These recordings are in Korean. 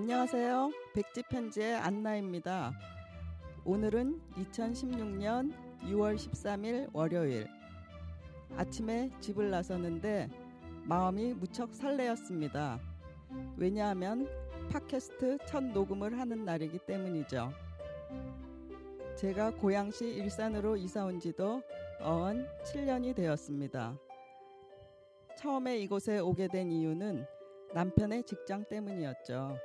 안녕하세요. 백지편지의 안나입니다. 오늘은 2016년 6월 13일 월요일. 아침에 집을 나섰는데 마음이 무척 설레었습니다. 왜냐하면 팟캐스트 첫 녹음을 하는 날이기 때문이죠. 제가 고양시 일산으로 이사 온 지도 어언 7년이 되었습니다. 처음에 이곳에 오게 된 이유는 남편의 직장 때문이었죠.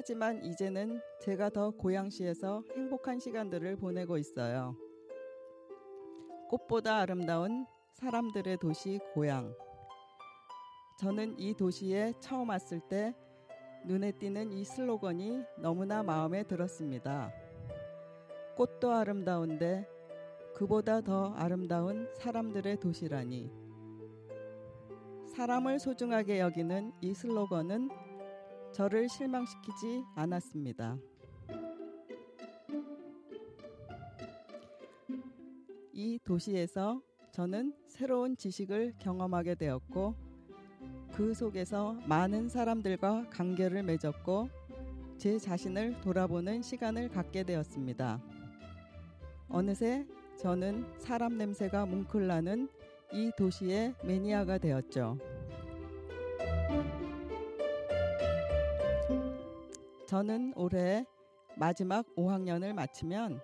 하지만 이제는 제가 더 고양시에서 행복한 시간들을 보내고 있어요. 꽃보다 아름다운 사람들의 도시 고양. 저는 이 도시에 처음 왔을 때 눈에 띄는 이 슬로건이 너무나 마음에 들었습니다. 꽃도 아름다운데 그보다 더 아름다운 사람들의 도시라니. 사람을 소중하게 여기는 이 슬로건은 저를 실망시키지 않았습니다. 이 도시에서 저는 새로운 지식을 경험하게 되었고 그 속에서 많은 사람들과 관계를 맺었고 제 자신을 돌아보는 시간을 갖게 되었습니다. 어느새 저는 사람 냄새가 뭉클나는 이 도시의 매니아가 되었죠. 저는 올해 마지막 5학년을 마치면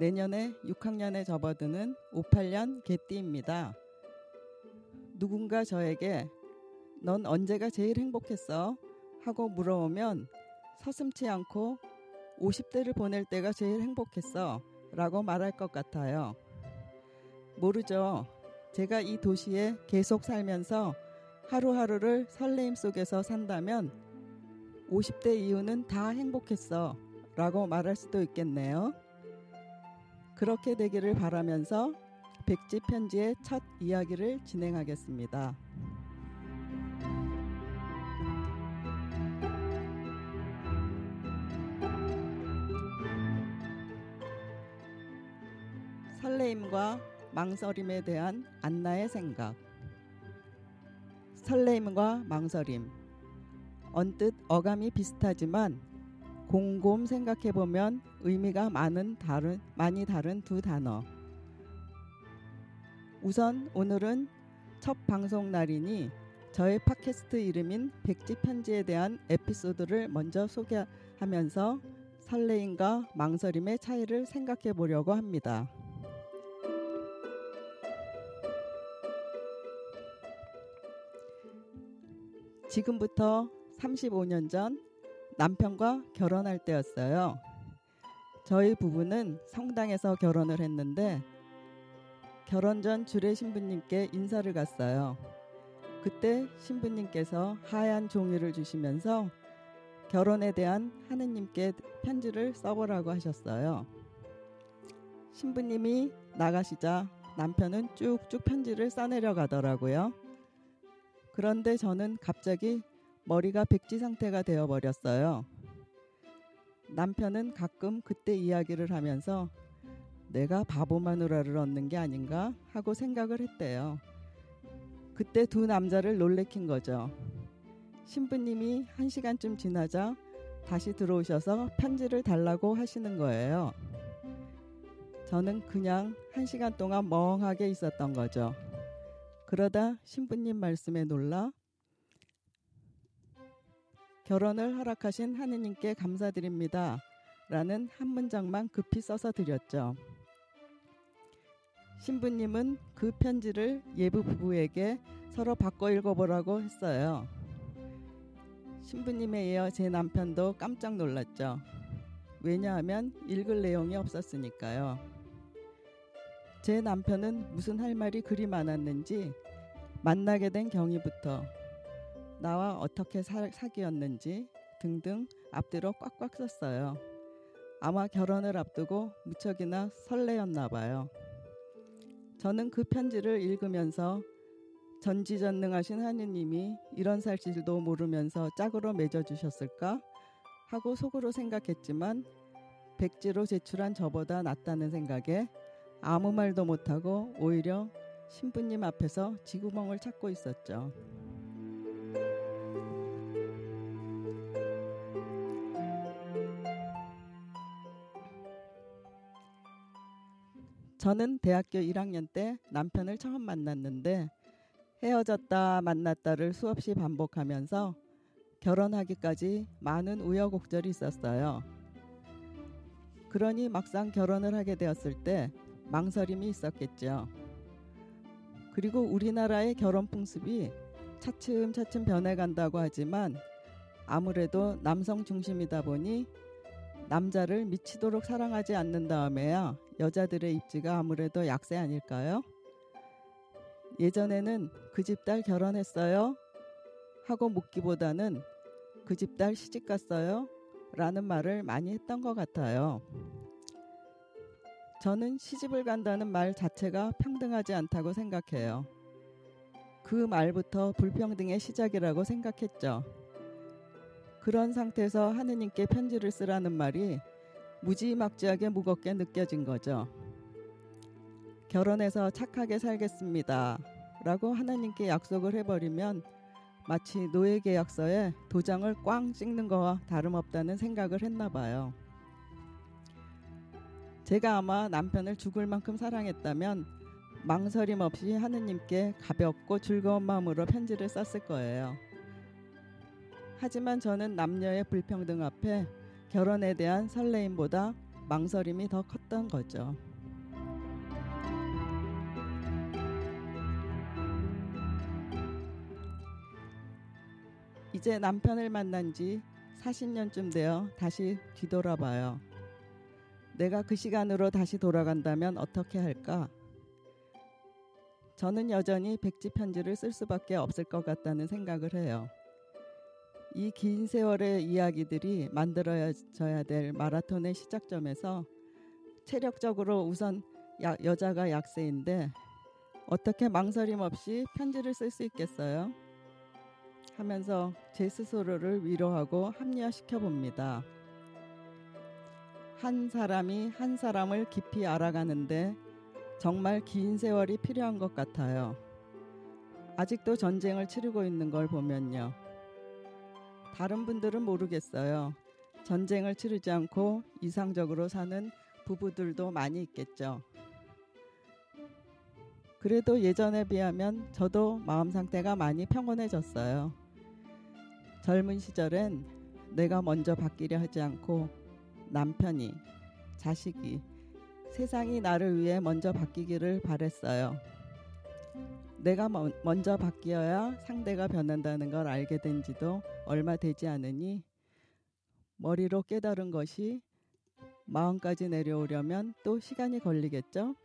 내년에 6학년에 접어드는 5, 8년 개띠입니다. 누군가 저에게 넌 언제가 제일 행복했어? 하고 물어오면 서슴치 않고 50대를 보낼 때가 제일 행복했어. 라고 말할 것 같아요. 모르죠. 제가 이 도시에 계속 살면서 하루하루를 설레임 속에서 산다면 50대 이후는 다 행복했어. 라고 말할 수도 있겠네요. 그렇게 되기를 바라면서 백지 편지의 첫 이야기를 진행하겠습니다. 설레임과 망설임에 대한 안나의 생각. 설레임과 망설임. 언뜻 어감이 비슷하지만 곰곰 생각해 보면 의미가 많은 다른 많이 다른 두 단어. 우선 오늘은 첫 방송 날이니 저의 팟캐스트 이름인 백지 편지에 대한 에피소드를 먼저 소개하면서 설레임과 망설임의 차이를 생각해 보려고 합니다. 지금부터 35년 전 남편과 결혼할 때였어요. 저희 부부는 성당에서 결혼을 했는데 결혼 전 주례 신부님께 인사를 갔어요. 그때 신부님께서 하얀 종이를 주시면서 결혼에 대한 하느님께 편지를 써보라고 하셨어요. 신부님이 나가시자 남편은 쭉쭉 편지를 써내려 가더라고요. 그런데 저는 갑자기 머리가 백지 상태가 되어 버렸어요. 남편은 가끔 그때 이야기를 하면서 내가 바보 마누라를 얻는 게 아닌가 하고 생각을 했대요. 그때 두 남자를 놀래킨 거죠. 신부님이 한 시간쯤 지나자 다시 들어오셔서 편지를 달라고 하시는 거예요. 저는 그냥 한 시간 동안 멍하게 있었던 거죠. 그러다 신부님 말씀에 놀라 결혼을 허락하신 하느님께 감사드립니다. 라는 한 문장만 급히 써서 드렸죠. 신부님은 그 편지를 예부 부부에게 서로 바꿔 읽어보라고 했어요. 신부님에 이어 제 남편도 깜짝 놀랐죠. 왜냐하면 읽을 내용이 없었으니까요. 제 남편은 무슨 할 말이 그리 많았는지 만나게 된 경위부터 나와 어떻게 사, 사귀었는지 등등 앞뒤로 꽉꽉 썼어요. 아마 결혼을 앞두고 무척이나 설레였나 봐요. 저는 그 편지를 읽으면서 전지전능하신 하느님이 이런 사실도 모르면서 짝으로 맺어주셨을까 하고 속으로 생각했지만 백지로 제출한 저보다 낫다는 생각에 아무 말도 못하고 오히려 신부님 앞에서 지구멍을 찾고 있었죠. 저는 대학교 1학년 때 남편을 처음 만났는데 헤어졌다 만났다를 수없이 반복하면서 결혼하기까지 많은 우여곡절이 있었어요. 그러니 막상 결혼을 하게 되었을 때 망설임이 있었겠죠. 그리고 우리나라의 결혼 풍습이 차츰차츰 변해간다고 하지만 아무래도 남성 중심이다 보니 남자를 미치도록 사랑하지 않는 다음에야 여자들의 입지가 아무래도 약세 아닐까요? 예전에는 그 집 딸 결혼했어요? 하고 묻기보다는 그 집 딸 시집 갔어요? 라는 말을 많이 했던 것 같아요. 저는 시집을 간다는 말 자체가 평등하지 않다고 생각해요. 그 말부터 불평등의 시작이라고 생각했죠. 그런 상태에서 하느님께 편지를 쓰라는 말이 무지막지하게 무겁게 느껴진 거죠. 결혼해서 착하게 살겠습니다. 라고 하나님께 약속을 해버리면 마치 노예 계약서에 도장을 꽝 찍는 거와 다름없다는 생각을 했나 봐요. 제가 아마 남편을 죽을 만큼 사랑했다면 망설임 없이 하느님께 가볍고 즐거운 마음으로 편지를 썼을 거예요. 하지만 저는 남녀의 불평등 앞에 결혼에 대한 설레임보다 망설임이 더 컸던 거죠. 이제 남편을 만난 지 40년쯤 되어 다시 뒤돌아봐요. 내가 그 시간으로 다시 돌아간다면 어떻게 할까? 저는 여전히 백지 편지를 쓸 수밖에 없을 것 같다는 생각을 해요. 이 긴 세월의 이야기들이 만들어져야 될 마라톤의 시작점에서 체력적으로 우선 야, 여자가 약세인데 어떻게 망설임 없이 편지를 쓸 수 있겠어요? 하면서 제 스스로를 위로하고 합리화시켜 봅니다. 한 사람이 한 사람을 깊이 알아가는데 정말 긴 세월이 필요한 것 같아요. 아직도 전쟁을 치르고 있는 걸 보면요. 다른 분들은 모르겠어요. 전쟁을 치르지 않고 이상적으로 사는 부부들도 많이 있겠죠. 그래도 예전에 비하면 저도 마음 상태가 많이 평온해졌어요. 젊은 시절엔 내가 먼저 바뀌려 하지 않고 남편이, 자식이, 세상이 나를 위해 먼저 바뀌기를 바랬어요. 내가 먼저 바뀌어야 상대가 변한다는 걸 알게 된 지도 얼마 되지 않으니 머리로 깨달은 것이 마음까지 내려오려면 또 시간이 걸리겠죠?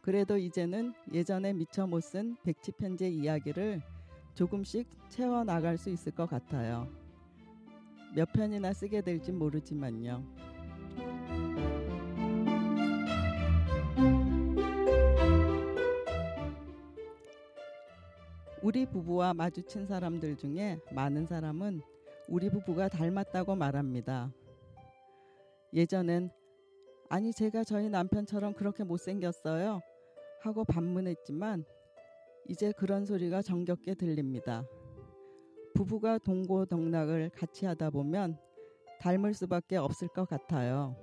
그래도 이제는 예전에 미처 못 쓴 백지편제 이야기를 조금씩 채워 나갈 수 있을 것 같아요. 몇 편이나 쓰게 될지 모르지만요. 우리 부부와 마주친 사람들 중에 많은 사람은 우리 부부가 닮았다고 말합니다. 예전엔 아니 제가 저희 남편처럼 그렇게 못생겼어요 하고 반문했지만 이제 그런 소리가 정겹게 들립니다. 부부가 동고동락을 같이 하다 보면 닮을 수밖에 없을 것 같아요.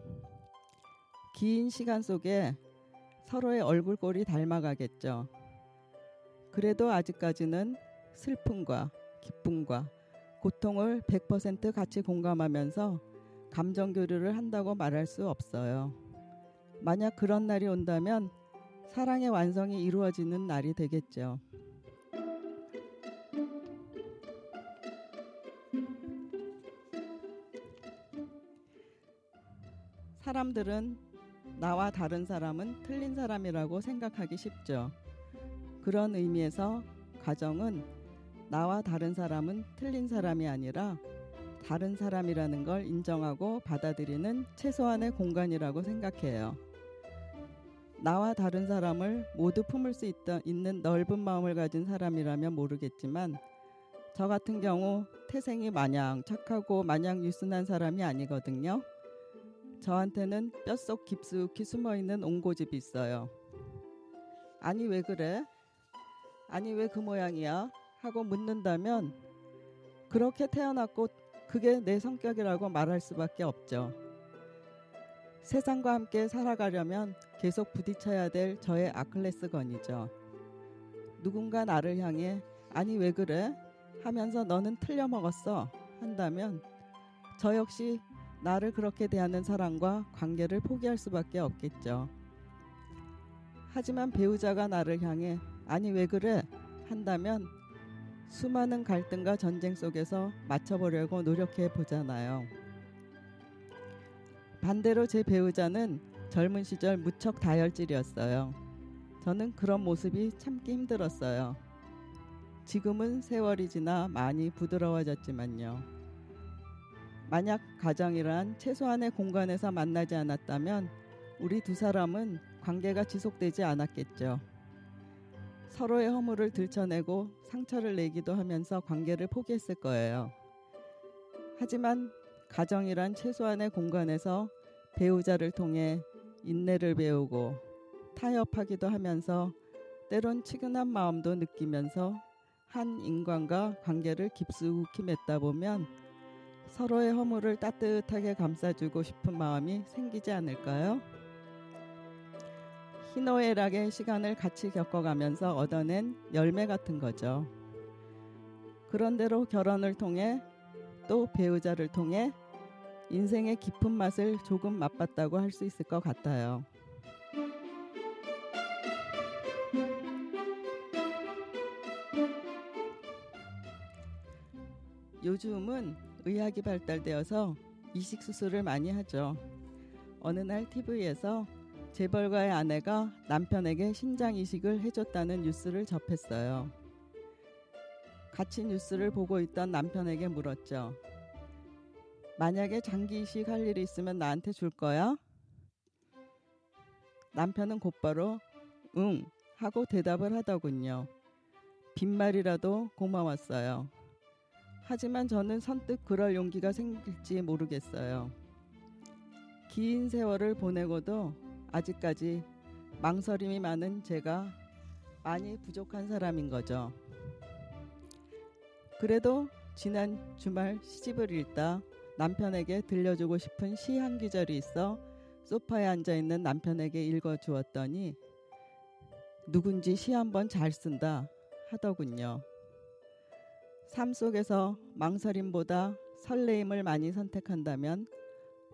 긴 시간 속에 서로의 얼굴꼴이 닮아가겠죠. 그래도 아직까지는 슬픔과 기쁨과 고통을 100% 같이 공감하면서 감정 교류를 한다고 말할 수 없어요. 만약 그런 날이 온다면 사랑의 완성이 이루어지는 날이 되겠죠. 사람들은 나와 다른 사람은 틀린 사람이라고 생각하기 쉽죠. 그런 의미에서 가정은 나와 다른 사람은 틀린 사람이 아니라 다른 사람이라는 걸 인정하고 받아들이는 최소한의 공간이라고 생각해요. 나와 다른 사람을 모두 품을 수 있다, 있는 넓은 마음을 가진 사람이라면 모르겠지만 저 같은 경우 태생이 마냥 착하고 마냥 유순한 사람이 아니거든요. 저한테는 뼛속 깊숙이 숨어 있는 옹고집이 있어요. 아니 왜 그래? 아니 왜 그 모양이야? 하고 묻는다면 그렇게 태어났고 그게 내 성격이라고 말할 수밖에 없죠. 세상과 함께 살아가려면 계속 부딪혀야 될 저의 아클레스건이죠. 누군가 나를 향해 아니 왜 그래? 하면서 너는 틀려 먹었어 한다면 저 역시 나를 그렇게 대하는 사람과 관계를 포기할 수밖에 없겠죠. 하지만 배우자가 나를 향해 아니 왜 그래? 한다면 수많은 갈등과 전쟁 속에서 맞춰보려고 노력해 보잖아요. 반대로 제 배우자는 젊은 시절 무척 다혈질이었어요. 저는 그런 모습이 참기 힘들었어요. 지금은 세월이 지나 많이 부드러워졌지만요. 만약 가정이란 최소한의 공간에서 만나지 않았다면 우리 두 사람은 관계가 지속되지 않았겠죠. 서로의 허물을 들춰내고 상처를 내기도 하면서 관계를 포기했을 거예요. 하지만 가정이란 최소한의 공간에서 배우자를 통해 인내를 배우고 타협하기도 하면서 때론 치근한 마음도 느끼면서 한 인간과 관계를 깊숙이 맺다 보면 서로의 허물을 따뜻하게 감싸주고 싶은 마음이 생기지 않을까요? 희노애락의 시간을 같이 겪어가면서 얻어낸 열매 같은 거죠. 그런대로 결혼을 통해 또 배우자를 통해 인생의 깊은 맛을 조금 맛봤다고 할 수 있을 것 같아요. 요즘은 의학이 발달되어서 이식 수술을 많이 하죠. 어느 날 TV에서 재벌가의 아내가 남편에게 신장 이식을 해줬다는 뉴스를 접했어요. 같이 뉴스를 보고 있던 남편에게 물었죠. 만약에 장기 이식 할 일이 있으면 나한테 줄 거야? 남편은 곧바로 응 하고 대답을 하더군요. 빈말이라도 고마웠어요. 하지만 저는 선뜻 그럴 용기가 생길지 모르겠어요. 긴 세월을 보내고도 아직까지 망설임이 많은 제가 많이 부족한 사람인 거죠. 그래도 지난 주말 시집을 읽다 남편에게 들려주고 싶은 시 한 구절이 있어 소파에 앉아 있는 남편에게 읽어 주었더니 누군지 시 한 번 잘 쓴다 하더군요. 삶 속에서 망설임보다 설레임을 많이 선택한다면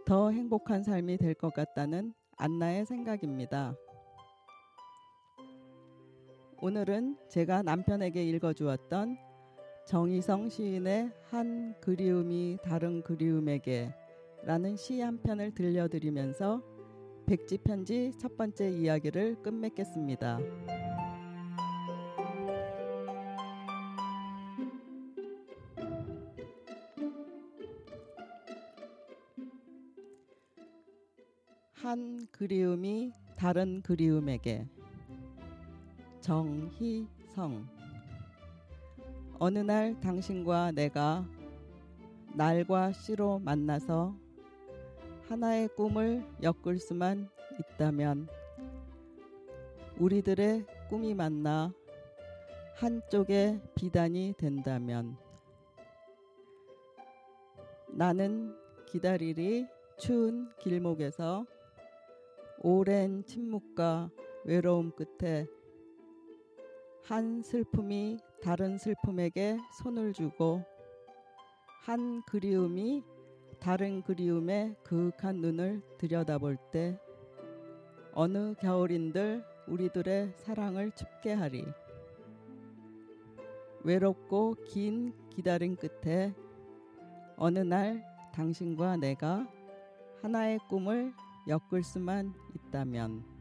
더 행복한 삶이 될 것 같다는 안나의 생각입니다. 오늘은 제가 남편에게 읽어 주었던 정희성 시인의 한 그리움이 다른 그리움에게 라는 시 한 편을 들려드리면서 백지 편지 첫 번째 이야기를 끝맺겠습니다. 한 그리움이 다른 그리움에게. 정희성. 어느 날 당신과 내가 날과 씨로 만나서 하나의 꿈을 엮을 수만 있다면 우리들의 꿈이 만나 한쪽의 비단이 된다면 나는 기다리리 추운 길목에서 오랜 침묵과 외로움 끝에 한 슬픔이 다른 슬픔에게 손을 주고 한 그리움이 다른 그리움에 그윽한 눈을 들여다볼 때 어느 겨울인들 우리들의 사랑을 춥게 하리. 외롭고 긴 기다림 끝에 어느 날 당신과 내가 하나의 꿈을 엮을 수만 있다면